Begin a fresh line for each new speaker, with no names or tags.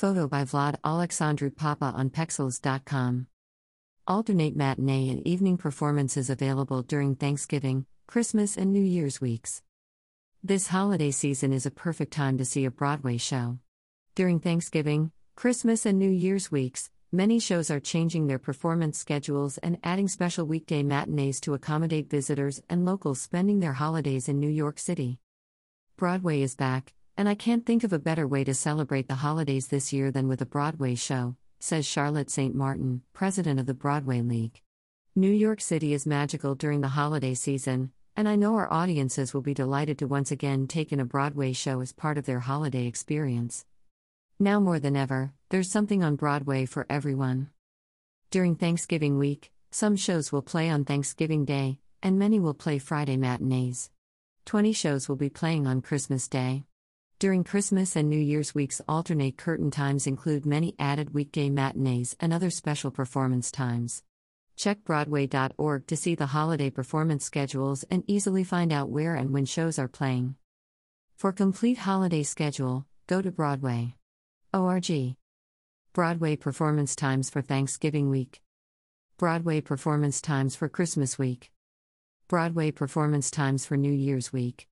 Photo by Vlad Alexandru Popa on Pexels.com. Alternate matinee and evening performances available during Thanksgiving, Christmas, and New Year's weeks. This holiday season is a perfect time to see a Broadway show. During Thanksgiving, Christmas, and New Year's weeks, many shows are changing their performance schedules and adding special weekday matinees to accommodate visitors and locals spending their holidays in New York City. Broadway is back, and I can't think of a better way to celebrate the holidays this year than with a Broadway show, says Charlotte St. Martin, president of the Broadway League. New York City is magical during the holiday season, and I know our audiences will be delighted to once again take in a Broadway show as part of their holiday experience. Now more than ever, there's something on Broadway for everyone. During Thanksgiving week, some shows will play on Thanksgiving Day, and many will play Friday matinees. 20 shows will be playing on Christmas Day. During Christmas and New Year's weeks, alternate curtain times include many added weekday matinees and other special performance times. Check Broadway.org to see the holiday performance schedules and easily find out where and when shows are playing. For complete holiday schedule, go to Broadway.org. Broadway performance times for Thanksgiving week. Broadway performance times for Christmas week. Broadway performance times for New Year's week.